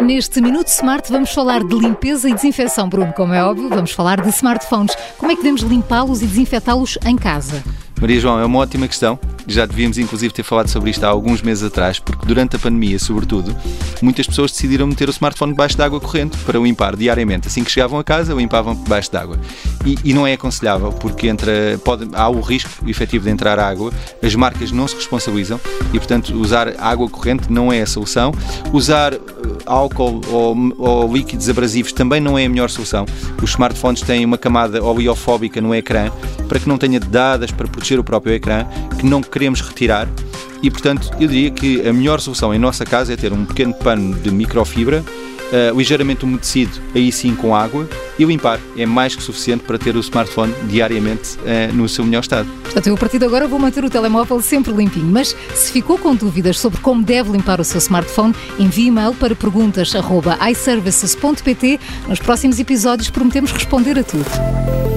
neste Minuto Smart vamos falar de limpeza e desinfecção, Bruno, como é óbvio, vamos falar de smartphones. Como é que devemos limpá-los e desinfetá-los em casa? Maria João, é uma ótima questão. Já devíamos, inclusive, ter falado sobre isto há alguns meses atrás, porque durante a pandemia, sobretudo, muitas pessoas decidiram meter o smartphone debaixo de água corrente para o limpar diariamente. Assim que chegavam a casa, o limpavam debaixo de água. E, e não é aconselhável, porque entra, pode, há o risco efetivo de entrar água, as marcas não se responsabilizam e, portanto, usar água corrente não é a solução. Usar eh, álcool ou, ou líquidos abrasivos também não é a melhor solução. Os smartphones têm uma camada oleofóbica no ecrã para que não tenha dadas para proteger o próprio ecrã, que não queremos retirar. E, portanto, eu diria que a melhor solução em nossa casa é ter um pequeno pano de microfibra, uh, ligeiramente umedecido, aí sim com água, e limpar. É mais que suficiente para ter o smartphone diariamente uh, no seu melhor estado. Portanto, eu a partir de agora vou manter o telemóvel sempre limpinho. Mas se ficou com dúvidas sobre como deve limpar o seu smartphone, envie e-mail para perguntas.iservices.pt. Nos próximos episódios prometemos responder a tudo.